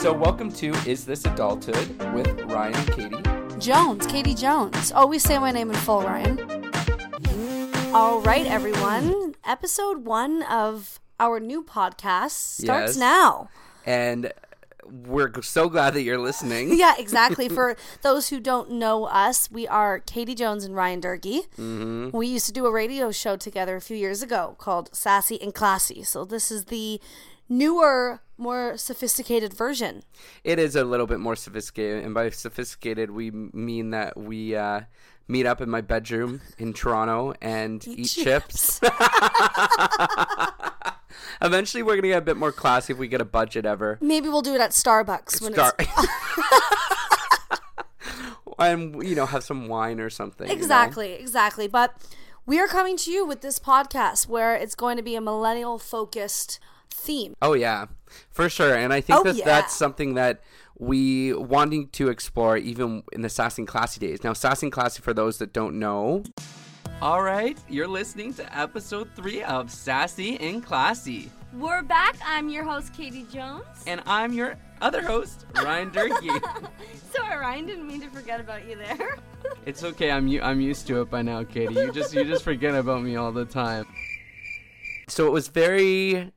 So, welcome to Is This Adulthood with Ryan and Katie. Jones, Katie Jones. Always say my name in full, Ryan. All right, everyone. Episode one of our new podcast starts Yes. now. And we're so glad that you're listening. Yeah, exactly. For those who don't know us, we are Katie Jones and Ryan Durgy. Mm-hmm. We used to do a radio show together a few years ago called Sassy and Classy. So this is the newer, more sophisticated version. It is a little bit more sophisticated. And by sophisticated, we mean that we uh, meet up in my bedroom in Toronto and eat, chips. Eventually, we're going to get a bit more classy if we get a budget ever. Maybe we'll do it at Starbucks when Star- it's and, you know, have some wine or something. you know? Exactly, exactly. But we are coming to you with this podcast where it's going to be a millennial focused theme. Oh yeah, for sure. And I think Oh, that yeah. that's something that we wanting to explore even in the Sassy and Classy days. Now, Sassy and Classy, for those that don't know. All right, you're listening to episode three of Sassy and Classy, We're back. I'm your host, Katie Jones. and I'm your other host, Ryan Durgy. Sorry, Ryan, didn't mean to forget about you there. it's okay, I'm u- I'm used to it by now, Katie. You just you just forget about me all the time. So it was very,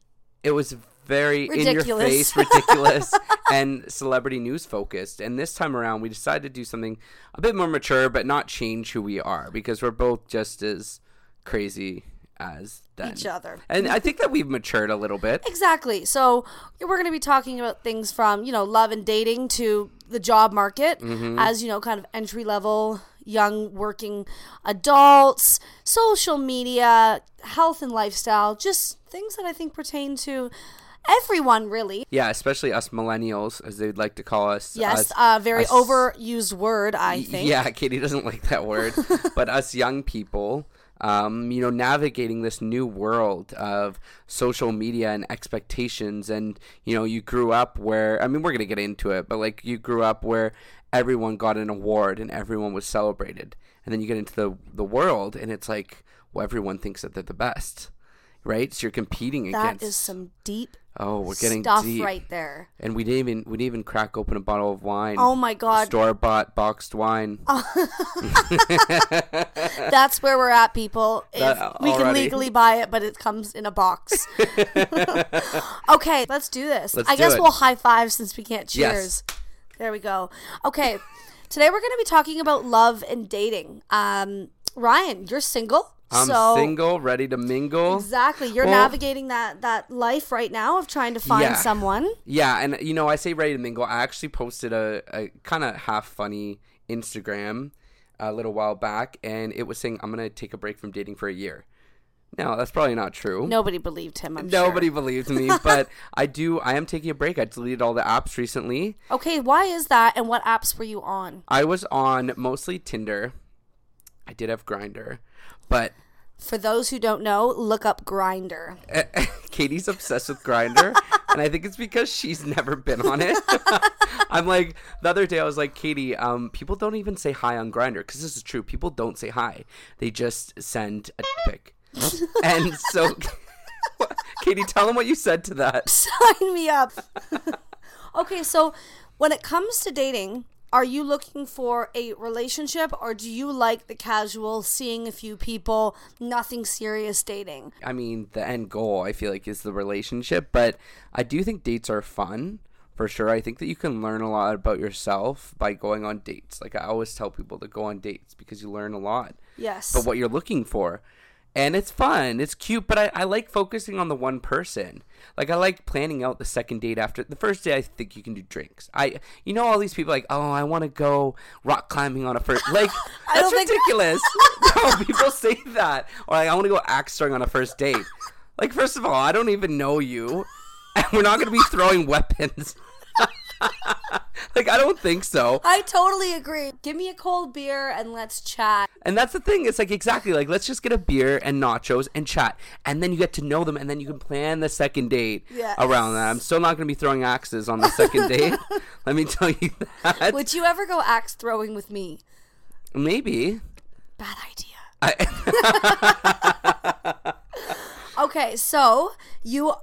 it was very in your face, ridiculous, and celebrity news focused. And this time around, we decided to do something a bit more mature, but not change who we are because we're both just as crazy as then. Each other. And I think that we've matured a little bit. Exactly. So we're going to be talking about things from, you know, love and dating to the job market Mm-hmm. as, you know, kind of entry level young working adults, social media, health and lifestyle, just things that I think pertain to everyone really. Yeah, especially us millennials, as they'd like to call us. Yes, a very us- overused word, i think. Yeah, Katie doesn't like that word. but us young people, um, you know, navigating this new world of social media and expectations. And, you know, you grew up where, I mean, we're going to get into it, but like you grew up where everyone got an award and everyone was celebrated. And then you get into the, the world and it's like, well, everyone thinks that they're the best. Right? So you're competing That against. is some deep oh, we're getting stuff deep. right there. And we didn't even we didn't even crack open a bottle of wine. Oh my god. Store bought boxed wine. That's where we're at, people. That- we can legally buy it, but it comes in a box. okay, let's do this. Let's I do guess it. we'll high five since we can't Yes. There we go. Okay, today we're going to be talking about love and dating. Um, Ryan, you're single. I'm so single, ready to mingle. Exactly. You're Well- navigating that that life right now of trying to find Yeah. someone. Yeah, and you know, I say ready to mingle. I actually posted a, a kind of half funny Instagram a little while back, and it was saying I'm gonna take a break from dating for a year. No, that's probably not true. Nobody believed him. I'm Nobody Sure. believes me, but I do. I am taking a break. I deleted all the apps recently. Okay, why is that? And what apps were you on? I was on mostly Tinder. I did have Grindr, but For those who don't know, look up Grindr. Katie's obsessed with Grindr, and I think it's because she's never been on it. I'm like the other day, I was like, Katie, um, people don't even say hi on Grindr because this is true. People don't say hi; they just send a pic. And so, Katie, tell them what you said to that. Sign me up. okay, so when it comes to dating, are you looking for a relationship or do you like the casual seeing a few people, nothing serious dating? I mean, the end goal I feel like is the relationship, but I do think dates are fun for sure. I think that you can learn a lot about yourself by going on dates. Like I always tell people to go on dates because you learn a lot. Yes. but what you're looking for. And it's fun, it's cute, but I, I like focusing on the one person. Like I like planning out the second date after the first day. I think you can do drinks. I, you know, all these people like, oh, I want to go rock climbing on a first. Like that's ridiculous. no, people say that, or like, I want to go axe throwing on a first date. Like first of all, I don't even know you, and we're not going to be throwing weapons. like I don't think so. I totally agree. Give me a cold beer and let's chat. And that's the thing. It's like exactly like let's just get a beer and nachos and chat, and then you get to know them, and then you can plan the second date Yes. around that. I'm still not going to be throwing axes on the second date. Let me tell you that. Would you ever go axe throwing with me? Maybe. Bad idea. I, Okay, so you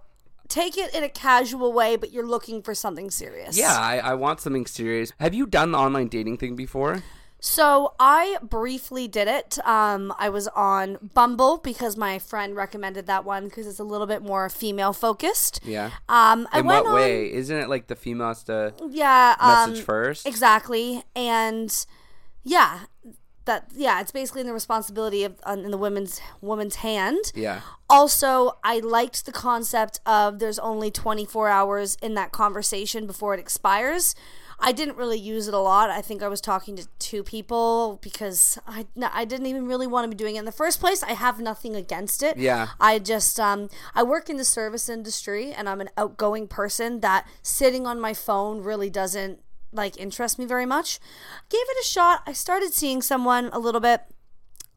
take it in a casual way, but you're looking for something serious. Yeah, I, I want something serious. Have you done the online dating thing before? So I briefly did it. Um, I was on Bumble because my friend recommended that one because it's a little bit more female focused. Yeah. Um, I In went what on, way? Isn't it like the female has to Yeah. Um, message first? Exactly, and yeah, that yeah, it's basically in the responsibility of in the woman's woman's hand. Yeah. Also, I liked the concept of there's only 24 hours in that conversation before it expires. I didn't really use it a lot. I think I was talking to two people because I, no, I didn't even really want to be doing it in the first place. I have nothing against it. Yeah. I just um I work in the service industry and I'm an outgoing person that sitting on my phone really doesn't like interest me very much. Gave it a shot. I started seeing someone a little bit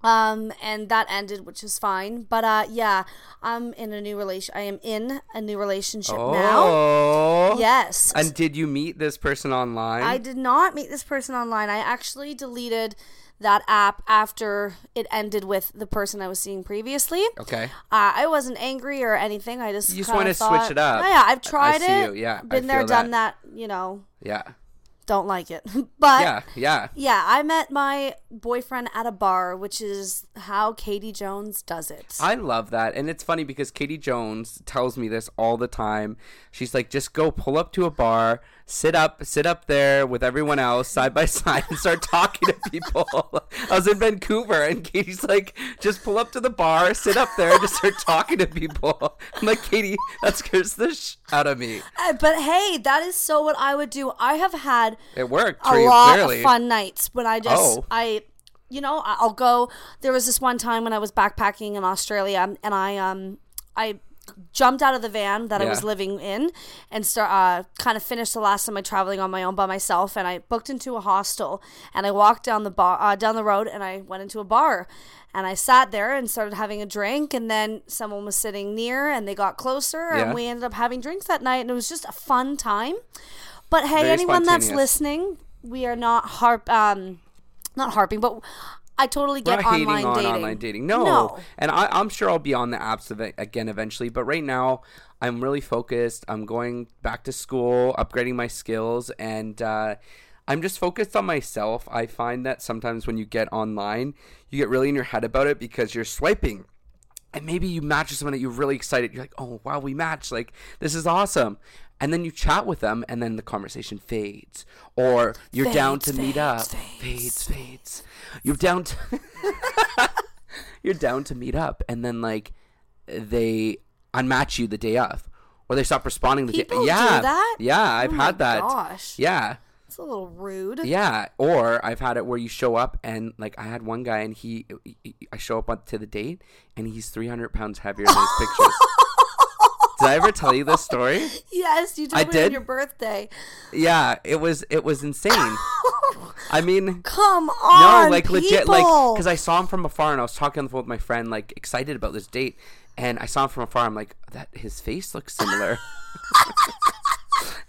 um and that ended which is fine but uh yeah i'm in a new relation i am in a new relationship now Oh. yes And did you meet this person online? i did not meet this person online i actually deleted that app after it ended with the person i was seeing previously okay. uh, i wasn't angry or anything i just You just wanna switch it up. oh, yeah I- I i've tried see it you, yeah, I been there feel done that you know Yeah. Don't like it but Yeah. Yeah. yeah, I met my boyfriend at a bar, which is how Katie Jones does it. I love that. And it's funny because Katie Jones tells me this all the time. She's like, just go pull up to a bar, sit up, sit up there with everyone else side by side and start talking to people. I was in Vancouver and Katie's like, just pull up to the bar, sit up there, and just start talking to people. I'm like, Katie, that scares the sh out of me. Uh, but hey, that is so what I would do. I have had It worked a you, lot clearly. of fun nights when I just Oh. I you know, I- I'll go there was this one time when I was backpacking in Australia and I um I jumped out of the van that I was living in and start uh, kind of finished the last of my traveling on my own by myself and I booked into a hostel and I walked down the bar uh, down the road and I went into a bar and I sat there and started having a drink and then someone was sitting near and they got closer Yeah. and we ended up having drinks that night and it was just a fun time. But hey, Very anyone that's listening, we are not harp um not harping, but I totally We're get not hating online on dating. online dating. No. No. And I, I'm sure I'll be on the apps again eventually. But right now, I'm really focused. I'm going back to school, upgrading my skills, and uh, I'm just focused on myself. I find that sometimes when you get online, you get really in your head about it because you're swiping. And maybe you match with someone that you're really excited. You're like, oh, wow, we matched. Like, this is awesome. And then you chat with them, and then the conversation fades. Or you're down to Fades, meet up. fades, fades. fades. You're down to. you're down to meet up and then like they unmatch you the day of or they stop responding the People day do yeah that? yeah i've Oh my had that gosh. yeah It's a little rude. yeah or i've had it where you show up and like i had one guy and he, he- i show up to the date and he's 300 pounds heavier than his pictures did i ever tell you this story Yes, you told I me on did? your birthday. yeah it was it was insane i mean Come on, No, on, like legit, like because I saw him from afar and I was talking on the phone with my friend, like excited about this date, and I saw him from afar. I'm like, that his face looks similar.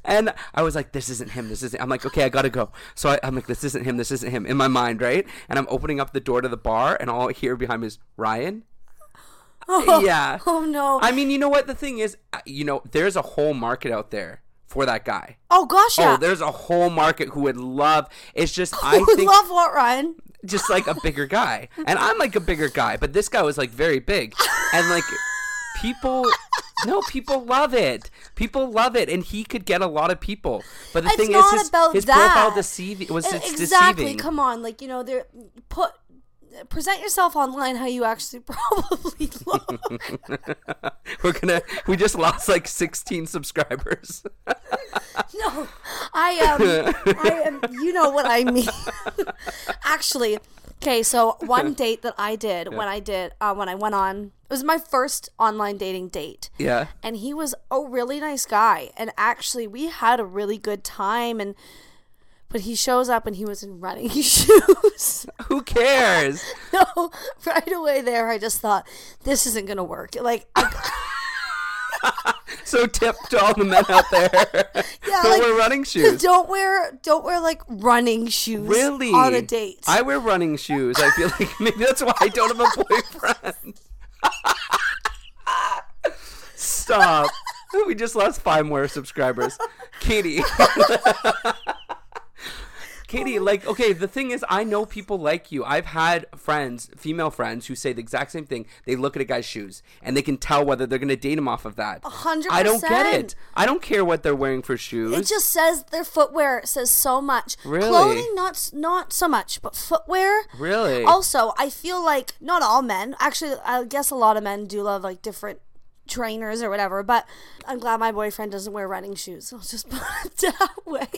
And I was like, this isn't him. This isn't. I'm like, okay, I gotta go. So I, I'm like, this isn't him. This isn't him. In my mind, right? And I'm opening up the door to the bar, and all I hear behind me is Ryan. yeah. Oh no. I mean, you know what? The thing is, uh, you know, there's a whole market out there for that guy. oh gosh, yeah. Oh, there's a whole market who would love. It's just I would think love what, Ryan? just like a bigger guy. And I'm like a bigger guy, but this guy was like very big. And like people no, people love it. People love it and he could get a lot of people. But the It's thing is his, his profile deceiving was exactly. deceiving. Come on, like you know, they're put present yourself online how you actually probably look. We're gonna we just lost like sixteen subscribers. no, I am. I am. You know what I mean. actually, okay. So one date that I did when I did uh, when I went on it was my first online dating date. yeah. and he was a really nice guy and actually we had a really good time and but he shows up and he was in running shoes Who cares? no right away there i just thought this isn't gonna work like So tip to all the men out there. Yeah, Don't like, wear running shoes. don't wear don't wear like running shoes Really? on a date I wear running shoes. I feel like maybe that's why I don't have a boyfriend. Stop. we just lost five more subscribers. Katie. Katie, like, okay, the thing is, I know people like you. I've had friends, female friends, who say the exact same thing. They look at a guy's shoes and they can tell whether they're going to date him off of that. 100%. I don't get it. I don't care what they're wearing for shoes. It just says their footwear says so much. Really? Clothing, not not so much, but footwear. really? Also, I feel like not all men. Actually, I guess a lot of men do love like different trainers or whatever. But I'm glad my boyfriend doesn't wear running shoes. I'll just put it that way.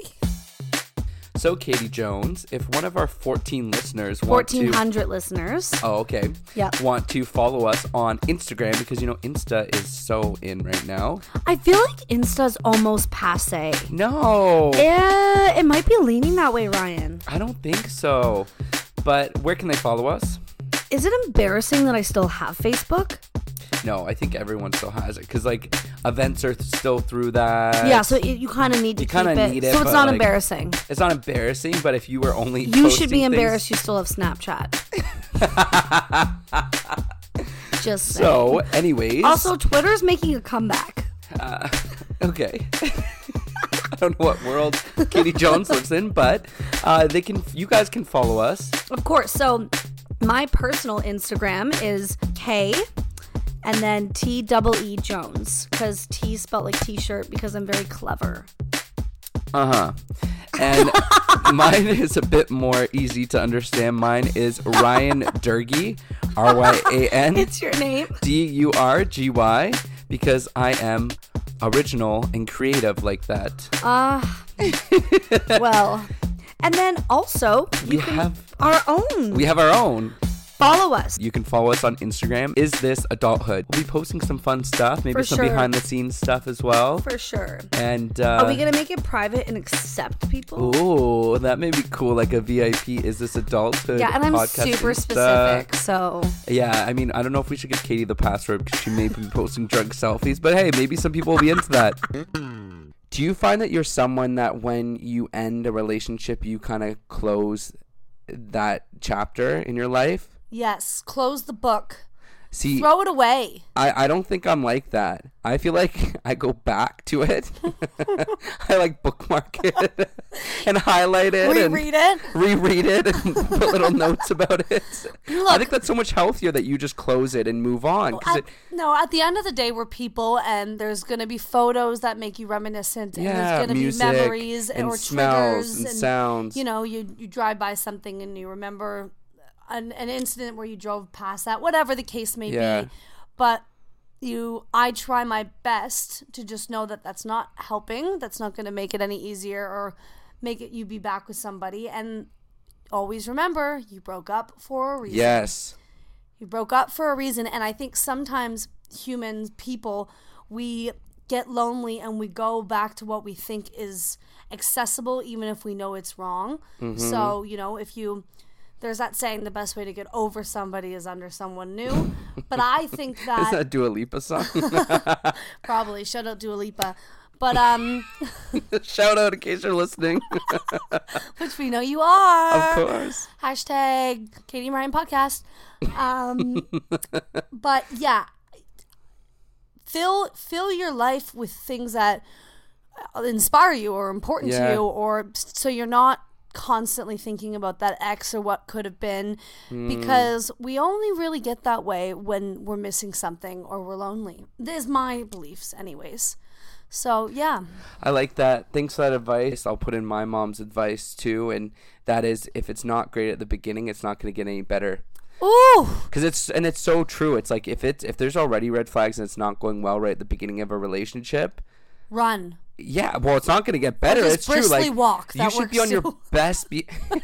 So, Katie Jones, if one of our 14 listeners want to. listeners. Oh, okay. Yep. Want to follow us on Instagram because you know Insta is so in right now. I feel like Insta's almost passe. No, Yeah, it might be leaning that way, Ryan. I don't think so. But where can they follow us? Is it embarrassing that I still have Facebook? No, I think everyone still has it because like events are still through that. yeah, so it, you kind of need to You kinda it. need it, so it's not like, embarrassing. it's not embarrassing, but if you were only You should be things- embarrassed. You still have Snapchat. Just saying. So, anyways, also, Twitter's making a comeback. uh, okay. I don't know what world Katie Jones lives in, but uh, they can. You guys can follow us. Of course. So my personal Instagram is K and then T double E Jones because T spelled like t-shirt because I'm very clever. Uh huh. And mine is a bit more easy to understand. Mine is Ryan Durgy, R Y A N It's your name. D U R G Y, because I am original and creative like that. Uh well. And then also We have our own. we have our own. Follow us. You can follow us on Instagram. Is this adulthood? We'll be posting some fun stuff, maybe For some sure. behind the scenes stuff as well. For sure. And uh, Are we gonna make it private and accept people? Ooh, that may be cool, like a VIP. Is this adulthood? Yeah, and I'm podcast super Insta? specific, so Yeah, I mean, I don't know if we should give Katie the password because she may be posting drug selfies, but hey, maybe some people will be into that. Do you find that you're someone that when you end a relationship, you kind of close that chapter in your life? Yes, close the book. See, Throw it away. I, I don't think I'm like that. I feel like I go back to it. I like bookmark it and highlight it and Reread it. reread it and put little notes about it. I think that's so much healthier that you just close it and move on. At, it, no, at the end of the day, we're people, and there's going to be photos that make you reminiscent, and yeah, there's going to be memories and or smells triggers and, sounds. You know, you you drive by something and you remember an, an incident where you drove past that, whatever the case may Yeah. be. But you, I try my best to just know that that's not helping. That's not going to make it any easier or make it you be back with somebody. And always remember, you broke up for a reason. yes. You broke up for a reason. And I think sometimes humans, people, we get lonely and we go back to what we think is accessible, even if we know it's wrong. Mm-hmm. So, you know, if you. There's that saying the best way to get over somebody is under someone new. But I think that is that, Dua Lipa song? probably shout out Dua Lipa. But um Shout out in case you're listening. which we know you are. of course. Hashtag Katie Ryan podcast. Um, but yeah, fill fill your life with things that inspire you or important Yeah. to you, or so you're not constantly thinking about that ex or what could have been, Hmm. because we only really get that way when we're missing something or we're lonely. This is my beliefs, anyways. So yeah, I like that. Thanks for that advice. I'll put in my mom's advice too, and that is if it's not great at the beginning, it's not going to get any better. ooh, Cause it's and it's so true. It's like if it's if there's already red flags and it's not going well right at the beginning of a relationship, run. Yeah, well, it's not going to get better. It's true. Like walk. you That should be works on your too. best. Be-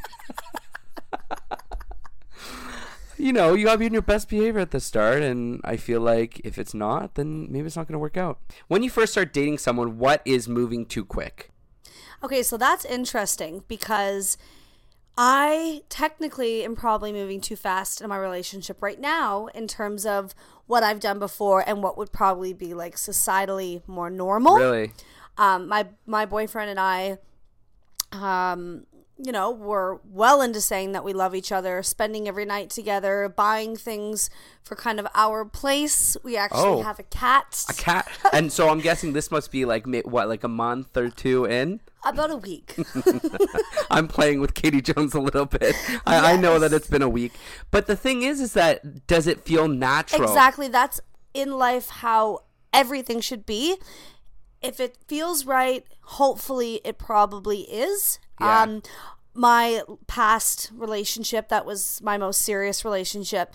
you know, you gotta be on your best behavior at the start, and I feel like if it's not, then maybe it's not going to work out. When you first start dating someone, what is moving too quick? Okay, so that's interesting because I technically am probably moving too fast in my relationship right now in terms of what I've done before and what would probably be like societally more normal. Really? Um, my my boyfriend and I, um, you know, we're well into saying that we love each other, spending every night together, buying things for kind of our place. We actually Oh. have a cat. A cat. and so I'm guessing this must be like what, like a month or two in. About a week. I'm playing with Katie Jones a little bit. I, I know that it's been a week, but the thing is, is that does it feel natural? exactly. That's in life how everything should be. If it feels right, hopefully it probably is. Yeah. Um my past relationship that was my most serious relationship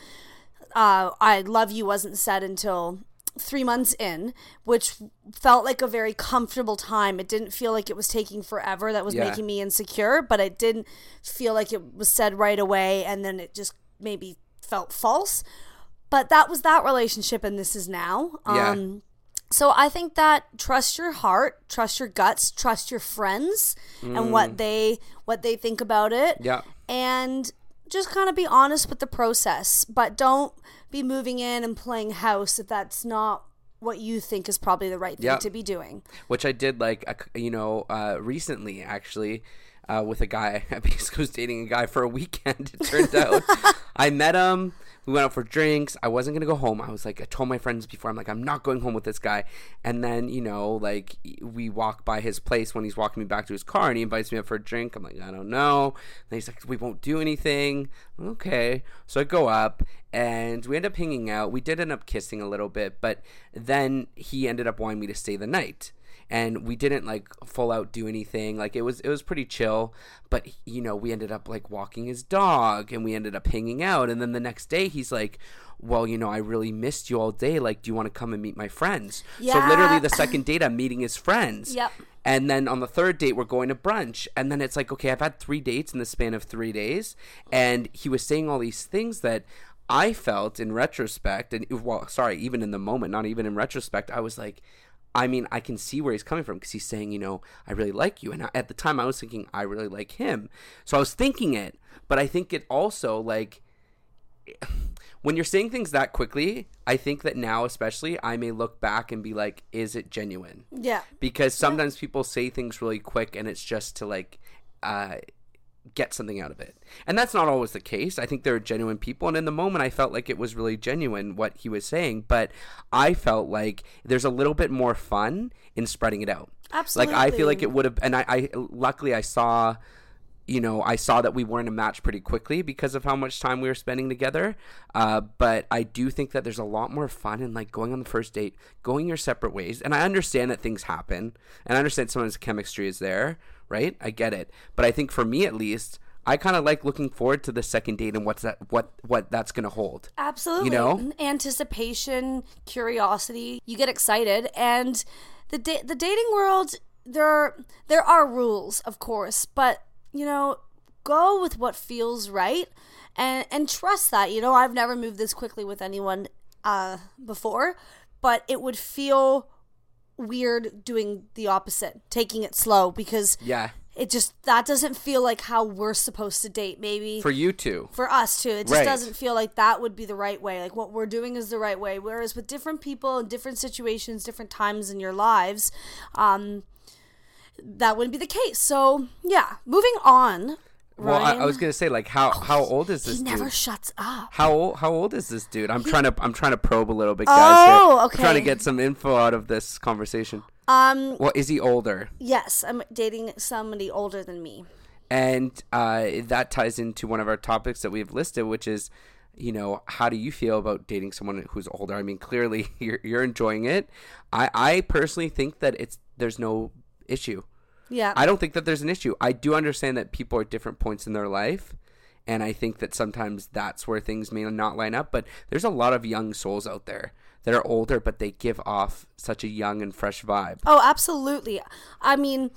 uh, I love you wasn't said until three months in, which felt like a very comfortable time. It didn't feel like it was taking forever that was Yeah. making me insecure, but it didn't feel like it was said right away and then it just maybe felt false. But that was that relationship and this is now. Yeah. Um so I think that trust your heart, trust your guts, trust your friends and what they what they think about it Yeah. and just kind of be honest with the process but don't be moving in and playing house if that's not what you think is probably the right thing Yeah. to be doing which I did like you know uh, recently actually uh, with a guy. I basically was dating a guy for a weekend. It turned out I met him. We went out for drinks. I wasn't gonna go home. I was like, I told my friends before, I'm like, I'm not going home with this guy. And then you know, like we walk by his place when he's walking me back to his car, and he invites me up for a drink. I'm like, I don't know. And he's like, we won't do anything. Okay. So I go up, and we end up hanging out. We did end up kissing a little bit, but then he ended up wanting me to stay the night and we didn't like full out do anything like it was it was pretty chill but you know we ended up like walking his dog and we ended up hanging out and then the next day he's like well you know i really missed you all day like do you want to come and meet my friends Yeah. so literally the second date i'm meeting his friends Yep. and then on the third date, we're going to brunch. And then it's like, okay, I've had three dates in the span of three days. And he was saying all these things that I felt in retrospect, and well, sorry, even in the moment, not even in retrospect, I was like, I mean, I can see where he's coming from because he's saying, you know, I really like you. And I- at the time, I was thinking, I really like him. So I was thinking it. But I think it also, like, when you're saying things that quickly, I think that now, especially, I may look back and be like, is it genuine? yeah because sometimes people say things really quick and it's just to like uh, get something out of it. And that's not always the case. I think there are genuine people and in the moment i felt like it was really genuine what he was saying but i felt like there's a little bit more fun in spreading it out. Absolutely. like i feel like it would have and I, I luckily i saw you know, I saw that we weren't a match pretty quickly because of how much time we were spending together. Uh, but I do think that there's a lot more fun in like going on the first date, going your separate ways. And I understand that things happen, and I understand sometimes chemistry is there, right? I get it. But I think for me at least, I kind of like looking forward to the second date and what's that, what, what that's gonna hold. Absolutely. You know? Anticipation, curiosity. You get excited and the da- the dating world there there are rules, of course, but you know, go with what feels right and and trust that. You know, I've never moved this quickly with anyone uh before, but it would feel weird doing the opposite, taking it slow because Yeah, it just that doesn't feel like how we're supposed to date maybe for you too. for us too. It just Right. doesn't feel like that would be the right way. Like what we're doing is the right way. Whereas with different people and different situations, different times in your lives, um, that wouldn't be the case. So yeah, moving on. Well, I, I was gonna say like how how old is this he dude? never shuts up. How old, how old is this dude? I'm trying to I'm trying to probe a little bit, guys. Oh, here. I'm trying to get some info out of this conversation. Um, Well, is he older? yes, I'm dating somebody older than me. And uh, that ties into one of our topics that we've listed, which is, you know, how do you feel about dating someone who's older? I mean, clearly you're you're enjoying it. I I personally think that it's there's no issue. Yeah, I don't think that there's an issue. I do understand that people are at different points in their life. And I think that sometimes that's where things may not line up. But there's a lot of young souls out there that are older, but they give off such a young and fresh vibe. Oh, absolutely. I mean,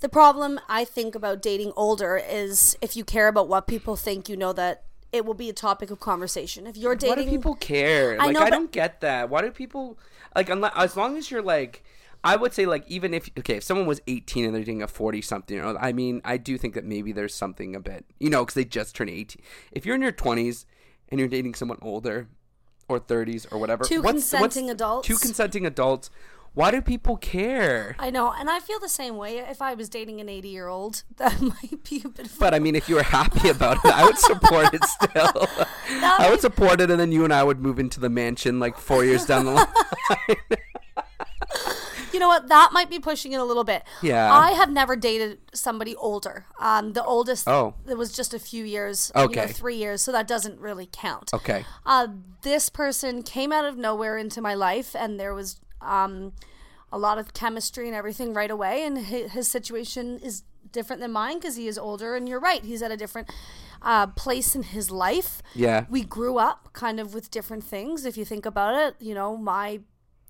the problem I think about dating older is if you care about what people think, you know that it will be a topic of conversation. If you're dating, Why do people care? I Like, know, I but- don't get that. Why do people like? Unless, as long as you're like, I would say like even if okay, if someone was 18 and they're dating a 40 something, you know, I mean, I do think that maybe there's something a bit, you know, because they just turned 18. If you're in your 20s and you're dating someone older or 30s or whatever, Two consenting adults. two consenting adults. Why do people care? I know, and I feel the same way. If I was dating an 80 year old, that might be a bit. Fun. But I mean, if you were happy about it, I would support it still. I would support it, and then you and I would move into the mansion like four years down the line. You know what? That might be pushing it a little bit. Yeah. I have never dated somebody older. Um, the oldest. Oh. It was just a few years. You know, Okay. three years, so that doesn't really count. okay. Uh, this person came out of nowhere into my life, and there was um, a lot of chemistry and everything right away. And his, his situation is different than mine because he is older. And you're right, he's at a different uh, place in his life. Yeah. We grew up kind of with different things. If you think about it, you know, my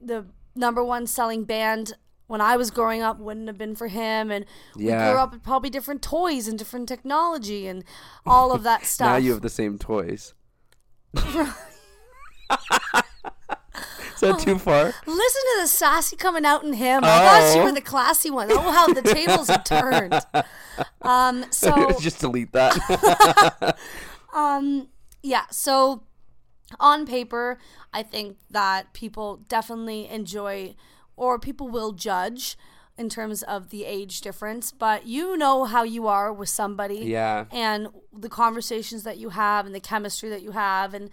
the number one selling band when I was growing up wouldn't have been for him, and Yeah. we grew up with probably different toys and different technology and all of that stuff. Now you have the same toys. Is that too far? Listen to the sassy coming out in him. I thought you Oh. were the classy one. Oh, how the tables have turned. Um, so Just delete that. Um, yeah, so on paper, I think that people definitely enjoy or people will judge in terms of the age difference, but you know how you are with somebody. Yeah. And the conversations that you have and the chemistry that you have and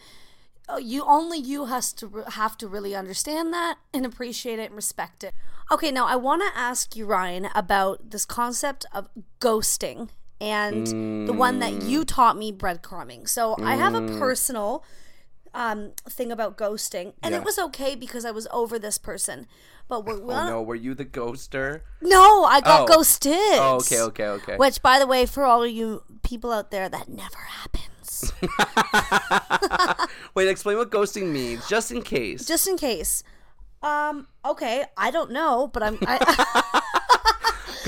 uh, you only you has to have to really understand that and appreciate it and respect it. Okay, now I want to ask you Ryan about this concept of ghosting and the one that you taught me breadcrumbing. So I have a personal um, thing about ghosting, and Yeah. it was okay because I was over this person. But we're, oh no, were you the ghoster? no, I got Oh. ghosted. Oh, okay, okay, okay. Which, by the way, for all of you people out there, that never happens. Wait, explain what ghosting means, just in case. Just in case. Um. Okay, I don't know, but I'm I,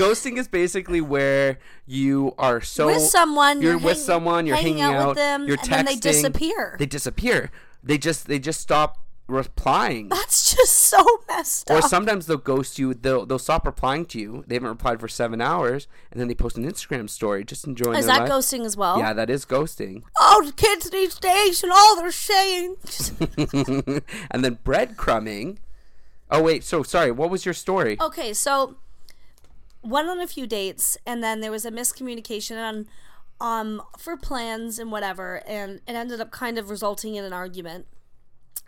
Ghosting is basically where you are so with someone. You're, You're, with someone. You're hanging, out, out. with them, you're and texting. then they disappear. They disappear. They just they just stop replying. That's just so messed up. Or sometimes they'll ghost you. They'll they'll stop replying to you. They haven't replied for seven hours, and then they post an Instagram story, just enjoying Is that life. ghosting as well? Yeah, that is ghosting. Oh, the kids these days and all they're saying. and then breadcrumbing. Oh wait, so sorry. What was your story? Okay, so went on a few dates and then there was a miscommunication on um for plans and whatever and it ended up kind of resulting in an argument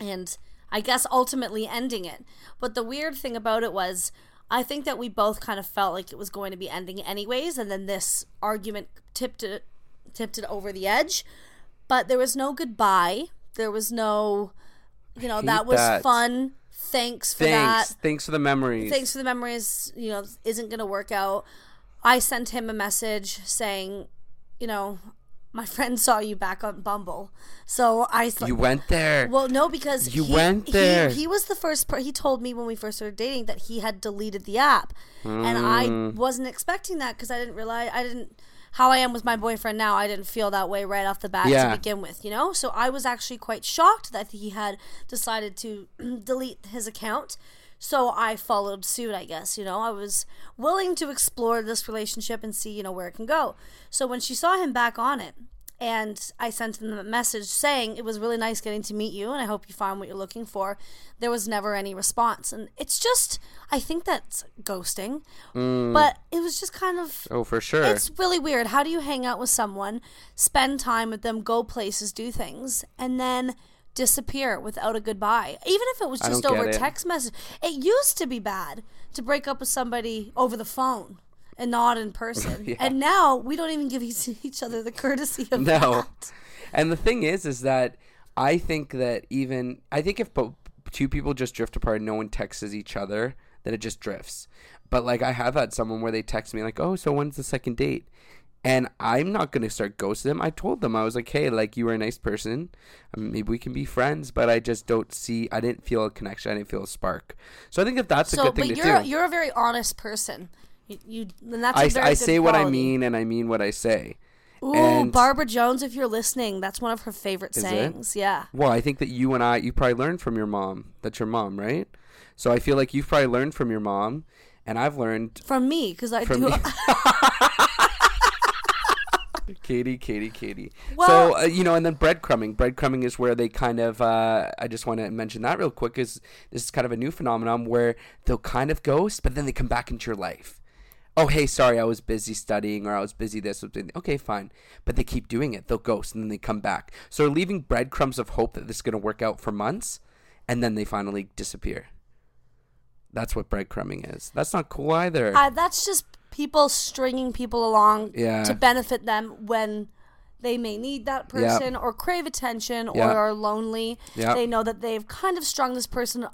and I guess ultimately ending it. But the weird thing about it was I think that we both kind of felt like it was going to be ending anyways and then this argument tipped it tipped it over the edge. But there was no goodbye. There was no you know, that was that. fun. Thanks for that Thanks. Thanks for the memories. thanks for the memories you know isn't gonna work out i sent him a message saying you know my friend saw you back on bumble so i s- You went there. well no because You he, went there. he, was the first per- he told me when we first started dating that he had deleted the app and i Mm. wasn't expecting that because i didn't realize i didn't how i am with my boyfriend now i didn't feel that way right off the bat Yeah. to begin with you know so i was actually quite shocked that he had decided to delete his account so I followed suit, I guess. You know, I was willing to explore this relationship and see, you know, where it can go. So when she saw him back on it, and I sent them a message saying it was really nice getting to meet you, and I hope you find what you're looking for. There was never any response, and it's just, I think that's ghosting, but it was just kind of oh, for sure. it's really weird. How do you hang out with someone, spend time with them, go places, do things, and then disappear without a goodbye? Even if it was just over text message. It used to be bad to break up with somebody over the phone and not in person. Yeah. And now we don't even give each other the courtesy of No. that. And the thing is, is that I think that even I think if two people just drift apart, and no one texts each other, then it just drifts. But like I have had someone where they text me like, "Oh, so when's the second date?" And I'm not gonna start ghosting them. I told them I was like, "Hey, like you were a nice person. Um, maybe we can be friends." But I just don't see. I didn't feel a connection. I didn't feel a spark. So I think if that's a good thing but to you're do. you're a very honest person. You, you and that's a I, very I good say what I mean and I mean what I say. Ooh, and- Barbara Jones, if you're listening, that's one of her favorite Is it? sayings. Yeah. Well, I think that you and I, you probably learned from your mom. That's your mom, right? So I feel like you've probably learned from your mom, and I've learned. From me, because I do. Katie, Katie, Katie. Well- so uh, you know, and then breadcrumbing. Breadcrumbing is where they kind of. Uh, I just want to mention that real quick. Is this is kind of a new phenomenon where they'll kind of ghost, but then they come back into your life. Oh, hey, sorry, I was busy studying, or I was busy this. Okay, fine, but they keep doing it. They'll ghost, and then they come back. So they're leaving breadcrumbs of hope that this is going to work out for months, and then they finally disappear. That's what breadcrumbing is. That's not cool either. Uh, that's just people stringing people along Yeah. to benefit them when they may need that person or crave attention or Yeah. are lonely. Yeah. They know that they've kind of strung this person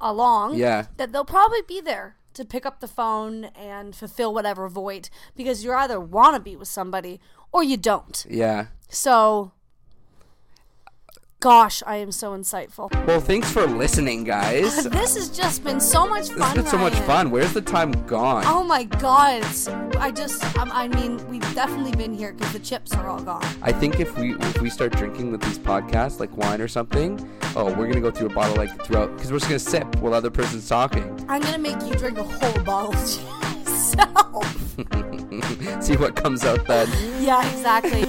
along. Yeah. That they'll probably be there to pick up the phone and fulfill whatever void because you either want to be with somebody or you don't. yeah. So, gosh, I am so insightful. Well, thanks for listening, guys. This has just been so much fun. has been so much fun. Where's the time gone? Oh my god! I just, um, I mean, we've definitely been here because the chips are all gone. I think if we if we start drinking with these podcasts, like wine or something, oh, we're gonna go through a bottle like throughout because we're just gonna sip while other person's talking. I'm gonna make you drink a whole bottle yourself. See what comes out then. yeah, exactly.